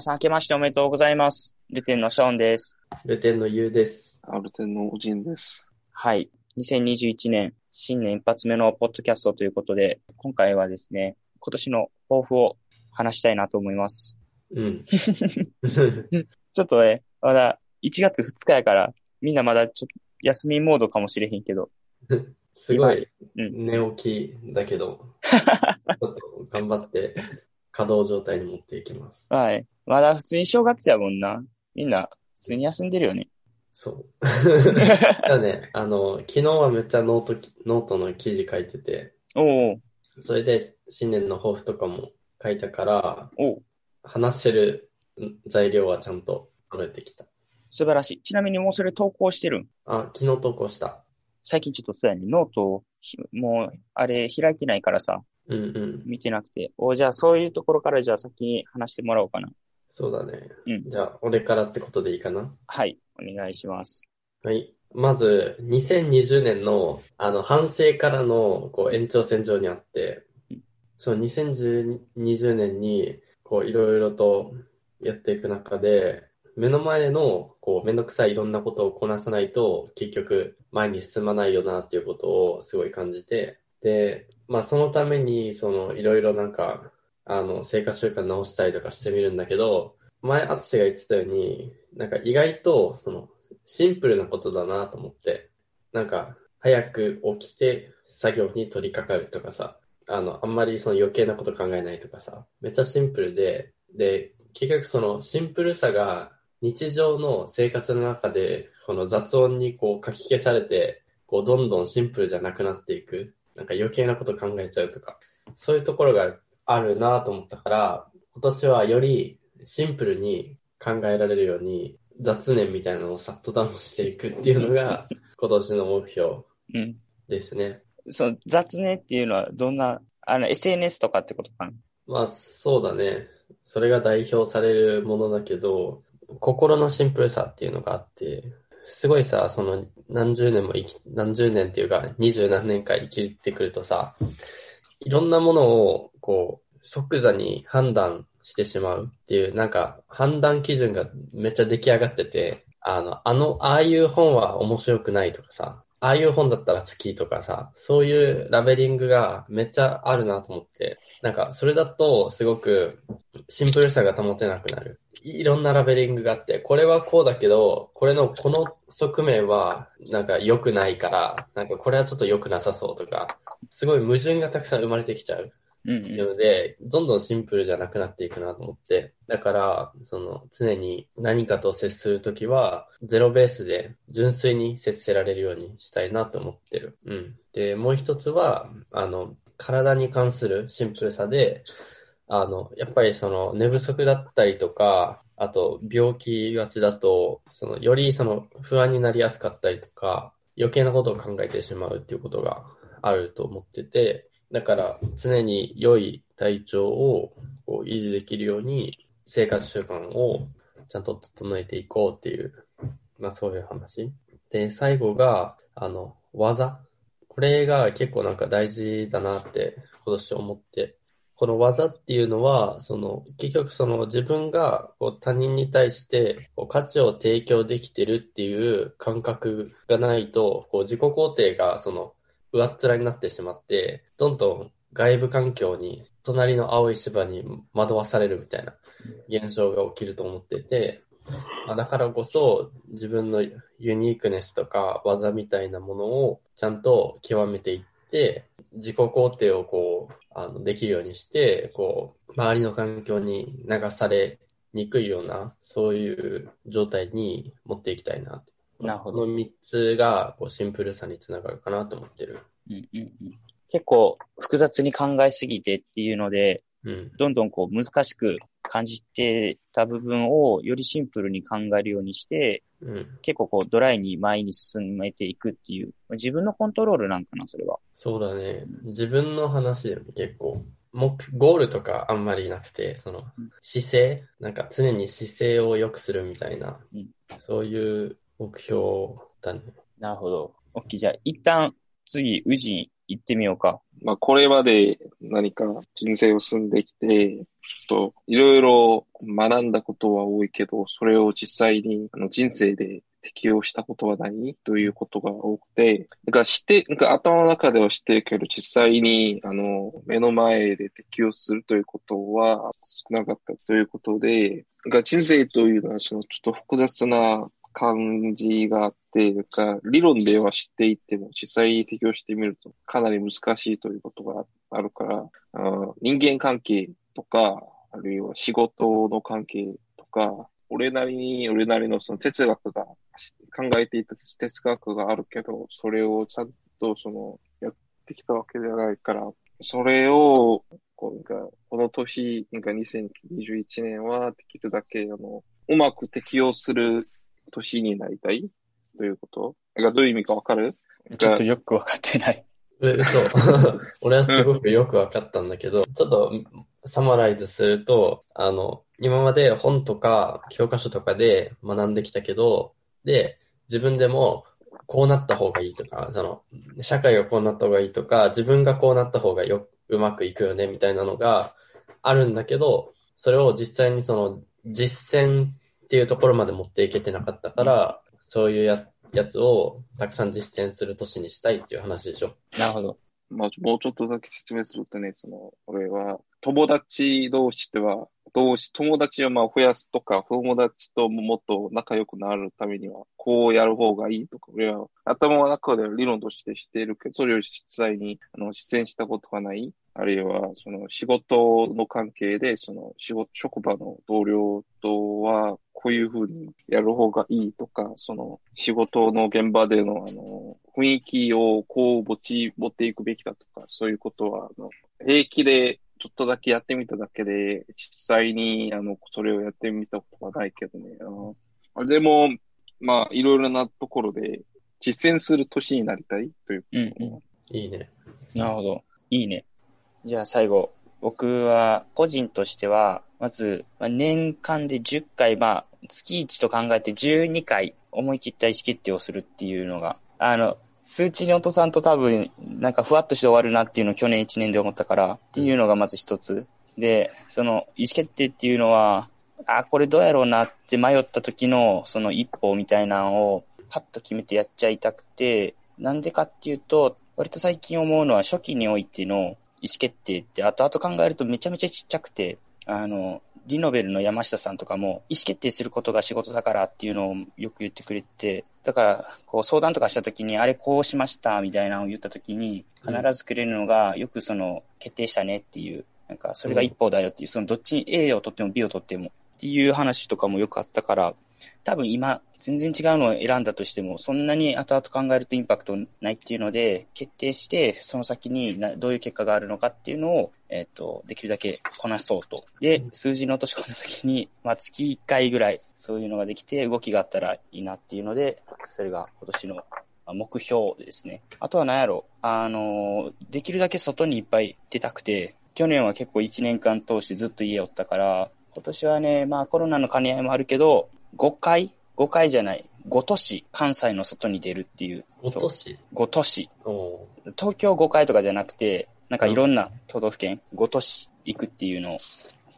皆さん明けましておめでとうございます。ルテンのショーンです。ルテンのユウです。アルテンのおじんです。はい。2021年新年一発目のポッドキャストということで、今回はですね、今年の抱負を話したいなと思います。うん。ちょっとね、まだ1月2日やから、みんなまだちょっと休みモードかもしれへんけど、すごいうん寝起きだけど、ちょっと頑張って稼働状態に持っていきます。はい。まだ普通に正月やもんな。みんな普通に休んでるよね。そう。だね、あの、昨日はめっちゃノートき、ノートの記事書いてて、おうそれで新年の抱負とかも書いたから、おう話せる材料はちゃんと取れてきた。素晴らしい。ちなみにもうそれ投稿してるん？あ、昨日投稿した。最近ちょっとそうやね、ノートもう、あれ開いてないからさ、うんうん。見てなくて。おじゃあそういうところからじゃあ先に話してもらおうかな。そうだね。うんじゃあ、俺からってことでいいかな？はい。お願いします。はい。まず、2020年の、あの、反省からの、こう、延長線上にあってうん、そう、2020年に、こう、いろいろとやっていく中で、目の前の、こう、めんどくさいいろんなことをこなさないと、結局、前に進まないよな、っていうことをすごい感じて、で、まあ、そのために、その、いろいろなんか、あの、生活習慣直したりとかしてみるんだけど、前、アツシが言ってたように、なんか意外と、その、シンプルなことだなと思って、なんか、早く起きて作業に取り掛かるとかさ、あの、あんまりその余計なこと考えないとかさ、めっちゃシンプルで、で、結局そのシンプルさが日常の生活の中で、この雑音にこう書き消されて、こうどんどんシンプルじゃなくなっていく。なんか余計なこと考えちゃうとか、そういうところがあるなと思ったから、今年はよりシンプルに考えられるように、雑念みたいなのをサットダウンしていくっていうのが、今年の目標うん。ですね。その雑念っていうのはどんな、あの、SNS とかってことかな？まあ、そうだね。それが代表されるものだけど、心のシンプルさっていうのがあって、すごいさ、その何十年も生き、何十年っていうか、二十何年か生きてくるとさ、いろんなものを、こう、即座に判断してしまうっていう、なんか、判断基準がめっちゃ出来上がってて、あの、あの、ああいう本は面白くないとかさ、ああいう本だったら好きとかさ、そういうラベリングがめっちゃあるなと思って、なんか、それだと、すごく、シンプルさが保てなくなる。いろんなラベリングがあって、これはこうだけど、これのこの側面は、なんか良くないから、なんかこれはちょっと良くなさそうとか、すごい矛盾がたくさん生まれてきちゃう。うんっていうので、どんどんシンプルじゃなくなっていくなと思って。だから、その、常に何かと接するときは、ゼロベースで純粋に接せられるようにしたいなと思ってる。うん。で、もう一つは、あの、体に関するシンプルさで、あの、やっぱりその、寝不足だったりとか、あと、病気がちだと、その、よりその、不安になりやすかったりとか、余計なことを考えてしまうっていうことがあると思ってて、だから常に良い体調をこう維持できるように生活習慣をちゃんと整えていこうっていう、まあそういう話。で、最後が、あの、技。これが結構なんか大事だなって今年思って。この技っていうのは、その、結局その自分がこう他人に対してこう価値を提供できてるっていう感覚がないと、こう自己肯定がその上っ面になってしまって、どんどん外部環境に、隣の青い芝に惑わされるみたいな現象が起きると思ってて、まあだからこそ自分のユニークネスとか技みたいなものをちゃんと極めていって、自己肯定をこう、あの、できるようにして、こう、周りの環境に流されにくいような、そういう状態に持っていきたいななるほどこの3つがこうシンプルさにつながるかなと思ってる。うんうんうん結構複雑に考えすぎてっていうので、うん。どんどんこう難しく感じてた部分をよりシンプルに考えるようにして、うん。結構こうドライに前に進めていくっていう、自分のコントロールなんかな、それは。そうだね。自分の話だよね、結構。目、ゴールとかあんまりなくて、そのうん、姿勢なんか常に姿勢を良くするみたいな、うんそういう目標だね。なるほど。オッケー、じゃあ一旦次、宇治に行ってみようか。まあ、これまで何か人生を進んできて、ちょっといろいろ学んだことは多いけど、それを実際にあの人生で適用したことはないということが多くて、だかして、なんか頭の中では知ってるけど、実際に、あの、目の前で適用するということは少なかったということで、なんか人生というのは、そのちょっと複雑な感じがって、なんか理論では知っていても、実際に適用してみるとかなり難しいということがあるから、あ人間関係とか、あるいは仕事の関係とか、俺なりに、俺なりのその哲学が、考えていた哲学があるけど、それをちゃんとその、やってきたわけじゃないから、それを、こうかこの年、なんか2021年はできるだけ、あの、うまく適用する年になりたい。ということ？がどういう意味かわかる？ちょっとよくわかってない。え、嘘。俺はすごくよくわかったんだけど、ちょっとサマライズすると、あの、今まで本とか教科書とかで学んできたけど、で、自分でもこうなった方がいいとか、その、社会がこうなった方がいいとか、自分がこうなった方がよ、うまくいくよね、みたいなのがあるんだけど、それを実際にその、実践っていうところまで持っていけてなかったから、そういうややつをたくさん実践する年にしたいっていう話でしょ。なるほど。まあ、もうちょっとだけ説明するとね、その、俺は、友達同士では、同士、友達をまあ増やすとか、友達ともっと仲良くなるためには、こうやる方がいいとか、俺は頭の中では理論としてしているけど、それを実際にあの実践したことがない。あるいは、その仕事の関係で、その仕事、職場の同僚とは、こういうふうにやる方がいいとか、その仕事の現場でのあの雰囲気をこう持ち、持っていくべきだとか、そういうことは、あの平気でちょっとだけやってみただけで、実際に、あの、それをやってみたことはないけどね。あのでも、まあ、いろいろなところで実践する年になりたいという。うんうん。いいね。なるほど。いいね。じゃあ最後、僕は個人としては、まず、年間で10回、まあ、月1と考えて12回思い切った意思決定をするっていうのが、あの、数値に落とさんと多分、なんかふわっとして終わるなっていうのを去年1年で思ったから、っていうのがまず一つ。で、その意思決定っていうのは、あ、これどうやろうなって迷った時のその一歩みたいなのをパッと決めてやっちゃいたくて、なんでかっていうと、割と最近思うのは初期においての意思決定って後々考えるとめちゃめちゃちっちゃくて、あの、リノベルの山下さんとかも、意思決定することが仕事だからっていうのをよく言ってくれて、だから、こう相談とかしたときに、あれこうしましたみたいなのを言ったときに、必ずくれるのが、よくその、決定したねっていう、なんか、それが一方だよっていう、そのどっちに A を取っても B を取ってもっていう話とかもよくあったから、多分今、全然違うのを選んだとしても、そんなに後々考えるとインパクトないっていうので、決定して、その先になどういう結果があるのかっていうのを、えっ、ー、と、できるだけこなそうと。で、数字の落とし込んだ時に、まあ、月1回ぐらい、そういうのができて、動きがあったらいいなっていうので、それが今年の目標ですね。あとは何やろあの、できるだけ外にいっぱい出たくて、去年は結構1年間通してずっと家おったから、今年はね、まあコロナの兼ね合いもあるけど、5回 ?5 回じゃない。5都市、関西の外に出るっていう。5都市 ?5 都市。東京5回とかじゃなくて、なんかいろんな都道府県、5都市行くっていうのを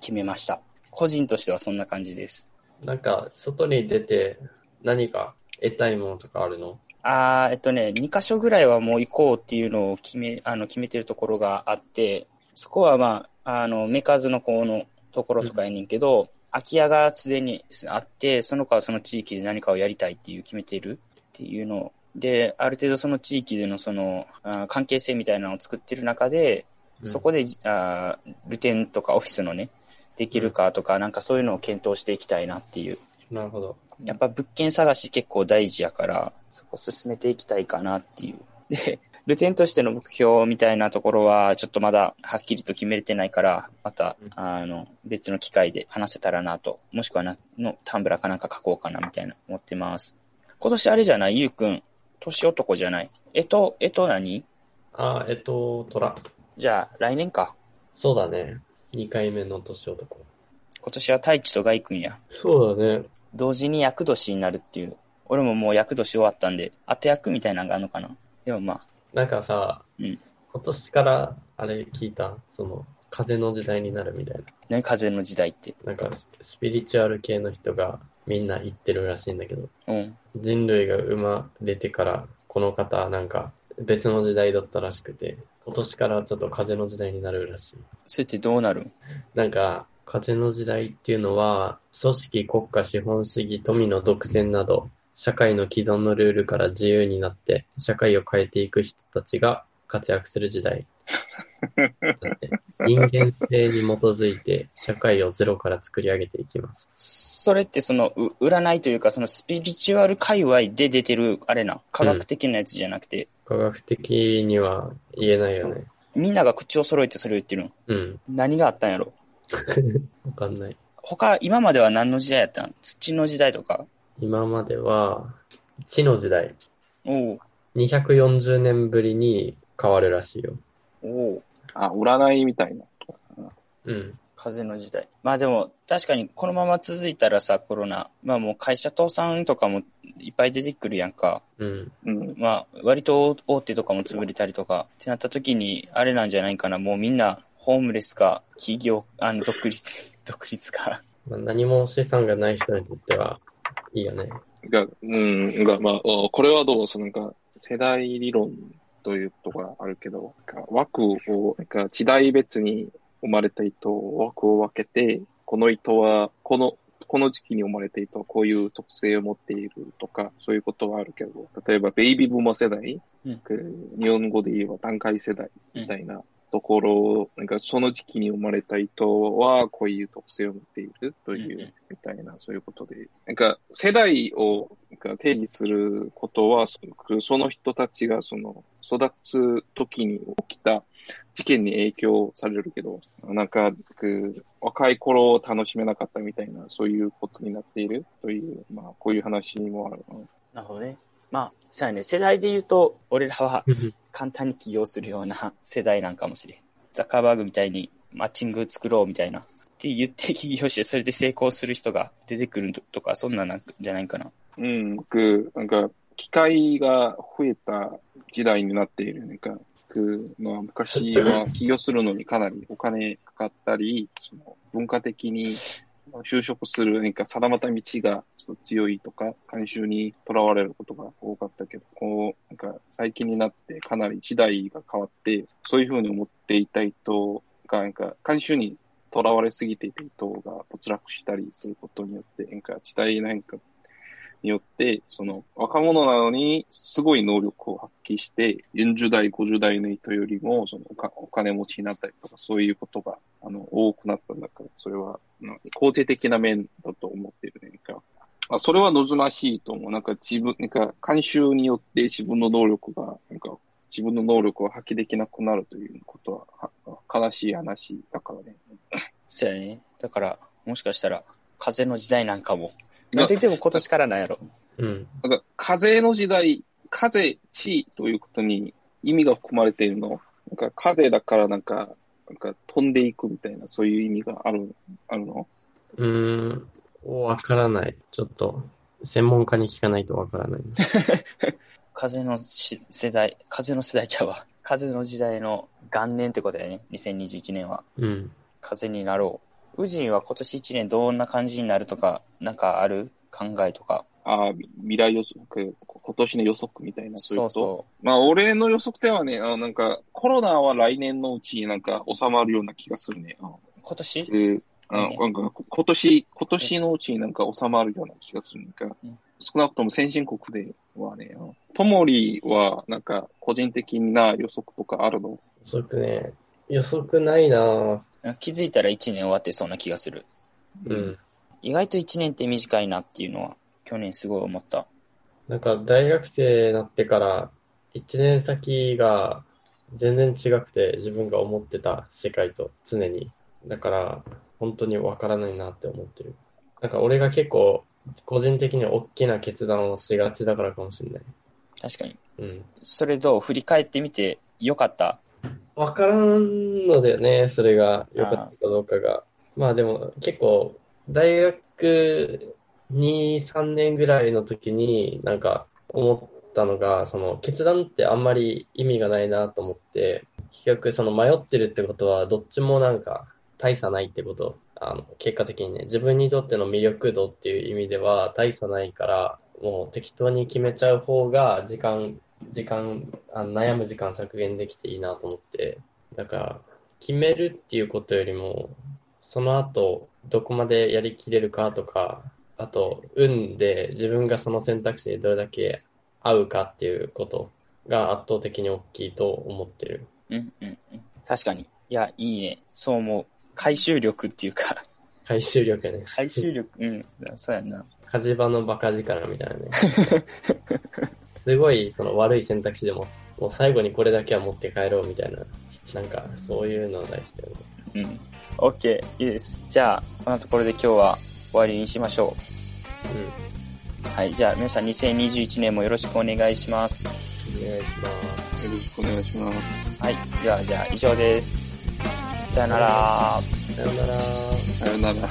決めました。個人としてはそんな感じです。なんか、外に出て何か得たいものとかあるの？あー、えっとね、2カ所ぐらいはもう行こうっていうのを決め、あの、決めてるところがあって、そこはまあ、あの、メカズの方のところとかやねんけど、空き家がすでにあって、その子はその地域で何かをやりたいっていう決めているっていうので、ある程度その地域でのその、あ関係性みたいなのを作ってる中で、そこで、あルテンとかオフィスのね、できるかとか、なんかそういうのを検討していきたいなっていう。なるほど。やっぱ物件探し結構大事やから、そこ進めていきたいかなっていう。で、ルテンとしての目標みたいなところは、ちょっとまだはっきりと決めれてないから、また、あの、別の機会で話せたらなと、もしくはな、の、タンブラーかなんか書こうかなみたいな思ってます。今年あれじゃないゆうくん、年男じゃないえと、えと何？あ、えと、虎。じゃあ、来年か。そうだね。2回目の年男。今年は太一とガイくんや。そうだね。同時に役年になるっていう。俺ももう役年終わったんで、後役みたいなのがあるのかな。でもまあ、なんかさ、うん、今年からあれ聞いた、その、風の時代になるみたいな。何？風の時代って。なんか、スピリチュアル系の人がみんな言ってるらしいんだけど、うん。人類が生まれてから、この方、なんか、別の時代だったらしくて、今年からちょっと風の時代になるらしい。それってどうなる？んなんか、風の時代っていうのは、組織、国家、資本主義、富の独占など、社会の既存のルールから自由になって、社会を変えていく人たちが活躍する時代。だって人間性に基づいて、社会をゼロから作り上げていきます。それってその、う占いというか、そのスピリチュアル界隈で出てる、あれな、科学的なやつじゃなくて、科学的には言えないよね。みんなが口を揃えてそれを言ってるの？うん。何があったんやろ？わかんない。他、今までは何の時代やったん？土の時代とか？今までは、地の時代。おう240年ぶりに変わるらしいよ。おうあ、占いみたいな。うん。風の時代。まあでも、確かにこのまま続いたらさ、コロナ。まあもう会社倒産とかもいっぱい出てくるやんか。うん。うん。まあ、割と大手とかも潰れたりとか、ってなった時に、あれなんじゃないかな。もうみんな、ホームレスか、企業、あの、独立、独立か。まあ、何も資産がない人にとっては、いいよね。が、うん、が、まあ、おこれはどう？そのなんか、世代理論ということがあるけど、枠を、なんか、時代別に生まれた人を枠を分けて、この人は、この、この時期に生まれた人はこういう特性を持っているとか、そういうことはあるけど、例えばベイビーブーマー世代、うん日本語で言えば段階世代みたいなところ、なんかその時期に生まれた人はこういう特性を持っているという、みたいな、そういうことで、なんか世代をなんか定義することは、そのその人たちがその育つ時に起きた事件に影響されるけど、なんか、く若い頃を楽しめなかったみたいな、そういうことになっているという、まあ、こういう話もある。なるほどね。まあ、そうやね。世代で言うと、俺らは簡単に起業するような世代なんかもしれん。ザッカーバーグみたいにマッチング作ろうみたいな。って言って起業して、それで成功する人が出てくるとか、そんななんじゃないかな。うん、僕、なんか、機会が増えた時代になっている。なんか、僕まあ、昔は起業するのにかなりお金かかったり、その文化的に就職する何か定まった道がちょっと強いとか、慣習にとらわれることが多かったけど、こう、なんか最近になってかなり時代が変わって、そういうふうに思っていた人が、なんか慣習にとらわれすぎていた人が没落したりすることによって、なんか時代の変化によって、その若者なのにすごい能力を発揮して、40代、50代の人よりもそのおかお金持ちになったりとか、そういうことがあの多くなったんだから、それは肯定的な面だと思ってるね。なんかあそれは望ましいと思う。なんか自分、なんか慣習によって自分の能力が、なんか自分の能力を発揮できなくなるということはは悲しい話だからね。そうやね。だから、もしかしたら、風の時代なんかも。なんででも今年からなんやろ。うん。なんか、風の時代、風、地ということに意味が含まれているの。なんか、風だからなんか、なんか飛んでいくみたいな、そういう意味がある、あるの？うーん。わからない。ちょっと、専門家に聞かないとわからない。風のし世代、風の世代ちゃうわ。風の時代の元年ってことだよね。2021年は。うん。風になろう。宇人は今年1年どんな感じになるとか、なんかある？考えとか。ああ、未来予測、今年の予測みたいな、そうそうまあ、俺の予測ではね、あなんか、コロナは来年のうちになんか収まるような気がするね。今年？で、あうんなんか今年、今年のうちになんか収まるような気がする。なんかうん少なくとも先進国ではね、ともりはなんか個人的な予測とかあるの？予測ね。予測ないなぁ。気づいたら1年終わってそうな気がする。うん。意外と1年って短いなっていうのは、去年すごい思った。なんか大学生になってから1年先が全然違くて自分が思ってた世界と常に。だから本当にわからないなって思ってる。なんか俺が結構個人的に大きな決断をしがちだからかもしれない。確かに。うん。それどう振り返ってみてよかった。わからんのだよね、それが良かったかどうかが。まあでも結構大学2、3年ぐらいの時になんか思ったのが、その決断ってあんまり意味がないなと思って、結局その迷ってるってことは、どっちもなんか大差ないってこと。あの、結果的にね、自分にとっての魅力度っていう意味では大差ないから、もう適当に決めちゃう方が時間、時間、あの悩む時間削減できていいなと思って。だから、決めるっていうことよりも、その後、どこまでやりきれるかとか、あと、運で自分がその選択肢にどれだけ合うかっていうことが圧倒的に大きいと思ってる。うんうんうん。確かに。いや、いいね。そう思う。回収力っていうか、回収力やね。回収力、うん。そうやんな。火事場のバカ力みたいなね。すごい、その悪い選択肢でも、もう最後にこれだけは持って帰ろうみたいな、なんか、そういうのが大事だよね。うん。OK。いいです。じゃあ、こんなところで今日は終わりにしましょうう。はい。じゃあ、皆さん2021年もよろしくお願いします。ん。お願いします。よろしくお願いします。はい。では、じゃあ、以上です。さよなら。さよなら。さよなら。